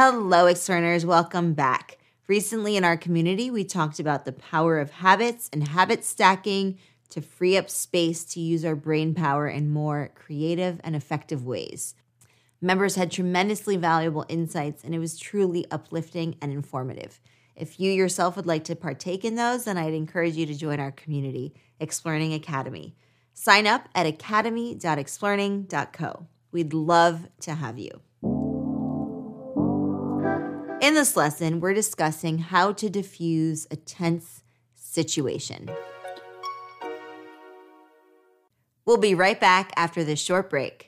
Hello, Explearners. Welcome back. Recently in our community, we talked about the power of habits and habit stacking to free up space to use our brain power in more creative and effective ways. Members had tremendously valuable insights, and it was truly uplifting and informative. If you yourself would like to partake in those, then I'd encourage you to join our community, Explearning Academy. Sign up at academy.explearning.co. We'd love to have you. This lesson, we're discussing how to diffuse a tense situation. We'll be right back after this short break.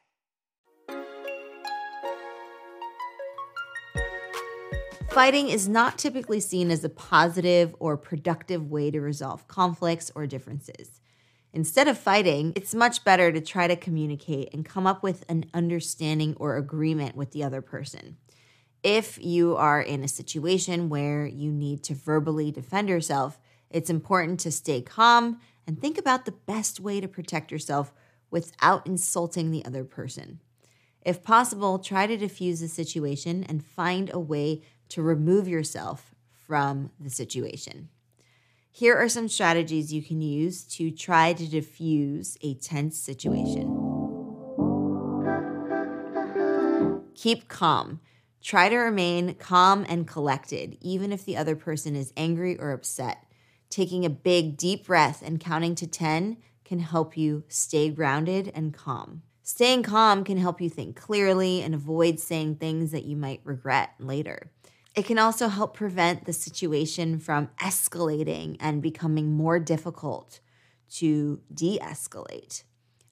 Fighting is not typically seen as a positive or productive way to resolve conflicts or differences. Instead of fighting, it's much better to try to communicate and come up with an understanding or agreement with the other person. If you are in a situation where you need to verbally defend yourself, it's important to stay calm and think about the best way to protect yourself without insulting the other person. If possible, try to diffuse the situation and find a way to remove yourself from the situation. Here are some strategies you can use to try to diffuse a tense situation. Keep calm. Try to remain calm and collected, even if the other person is angry or upset. Taking a big, deep breath and counting to 10 can help you stay grounded and calm. Staying calm can help you think clearly and avoid saying things that you might regret later. It can also help prevent the situation from escalating and becoming more difficult to de escalate.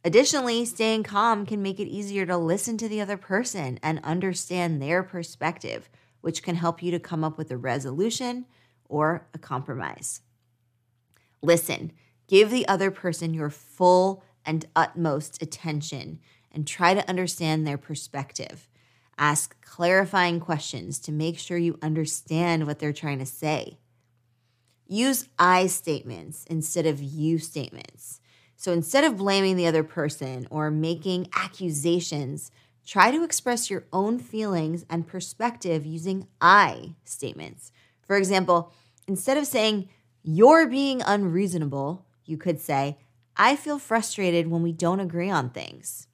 Additionally, staying calm can make it easier to listen to the other person and understand their perspective, which can help you to come up with a resolution or a compromise. Listen, give the other person your full and utmost attention and try to understand their perspective. Ask clarifying questions to make sure you understand what they're trying to say. Use I statements instead of you statements. So instead of blaming the other person or making accusations, try to express your own feelings and perspective using I statements. For example, instead of saying, you're being unreasonable, you could say, I feel frustrated when we don't agree on things.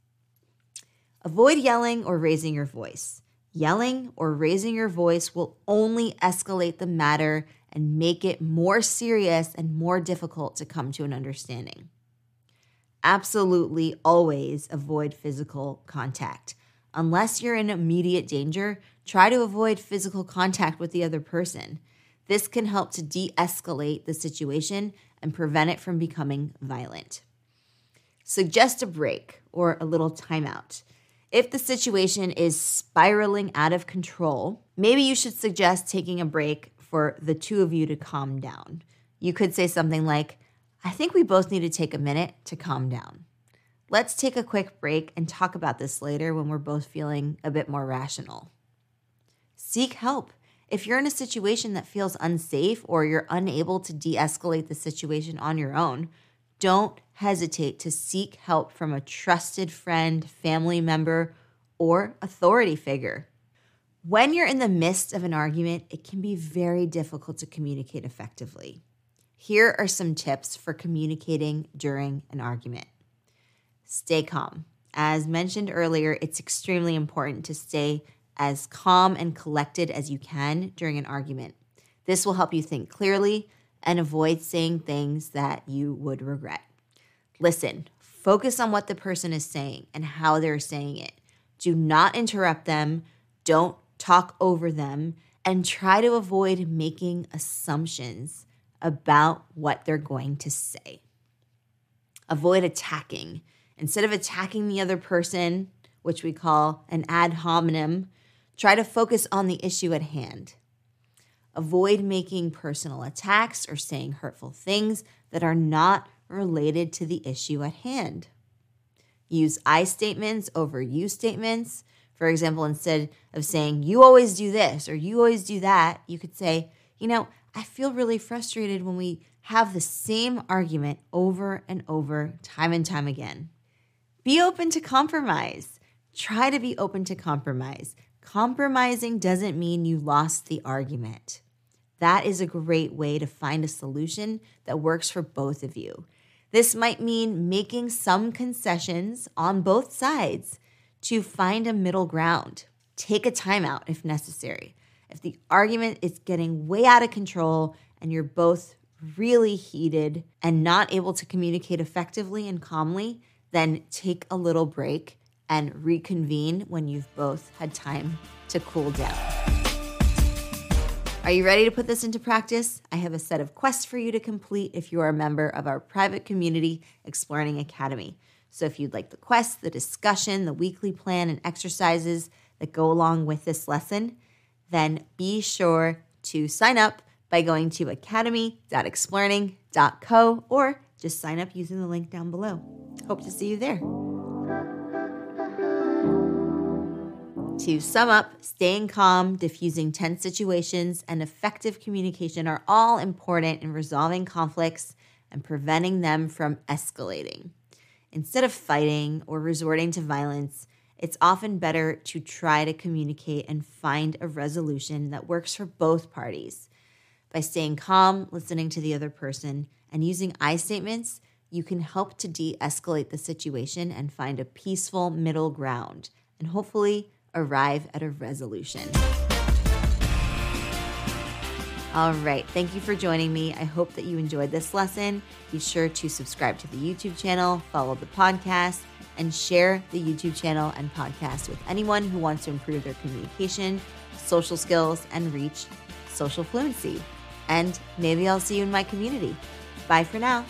Avoid yelling or raising your voice. Yelling or raising your voice will only escalate the matter and make it more serious and more difficult to come to an understanding. Absolutely always avoid physical contact. Unless you're in immediate danger, try to avoid physical contact with the other person. This can help to de escalate the situation and prevent it from becoming violent. Suggest a break or a little timeout. If the situation is spiraling out of control, maybe you should suggest taking a break for the two of you to calm down. You could say something like, I think we both need to take a minute to calm down. Let's take a quick break and talk about this later when we're both feeling a bit more rational. Seek help. If you're in a situation that feels unsafe or you're unable to de escalate the situation on your own, don't hesitate to seek help from a trusted friend, family member, or authority figure. When you're in the midst of an argument, it can be very difficult to communicate effectively. Here are some tips for communicating during an argument. Stay calm. As mentioned earlier, it's extremely important to stay as calm and collected as you can during an argument. This will help you think clearly and avoid saying things that you would regret. Listen, focus on what the person is saying and how they're saying it. Do not interrupt them, don't talk over them, and try to avoid making assumptions about what they're going to say. Avoid attacking. Instead of attacking the other person, which we call an ad hominem, try to focus on the issue at hand. Avoid making personal attacks or saying hurtful things that are not related to the issue at hand. Use I statements over you statements. For example, instead of saying, you always do this or you always do that, you could say, you know, I feel really frustrated when we have the same argument over and over, time and time again. Be open to compromise. Try to be open to compromise. Compromising doesn't mean you lost the argument. That is a great way to find a solution that works for both of you. This might mean making some concessions on both sides to find a middle ground. Take a timeout if necessary. If the argument is getting way out of control and you're both really heated and not able to communicate effectively and calmly, then take a little break and reconvene when you've both had time to cool down. Are you ready to put this into practice? I have a set of quests for you to complete if you are a member of our private community, Explearning Academy. So if you'd like the quest, the discussion, the weekly plan, and exercises that go along with this lesson, then be sure to sign up by going to academy.explearning.co or just sign up using the link down below. Hope to see you there. To sum up, staying calm, diffusing tense situations, and effective communication are all important in resolving conflicts and preventing them from escalating. Instead of fighting or resorting to violence, it's often better to try to communicate and find a resolution that works for both parties. By staying calm, listening to the other person, and using I statements, you can help to de escalate the situation and find a peaceful middle ground and hopefully arrive at a resolution. All right. Thank you for joining me. I hope that you enjoyed this lesson. Be sure to subscribe to the YouTube channel, follow the podcast, and share the YouTube channel and podcast with anyone who wants to improve their communication, social skills, and reach social fluency. And maybe I'll see you in my community. Bye for now.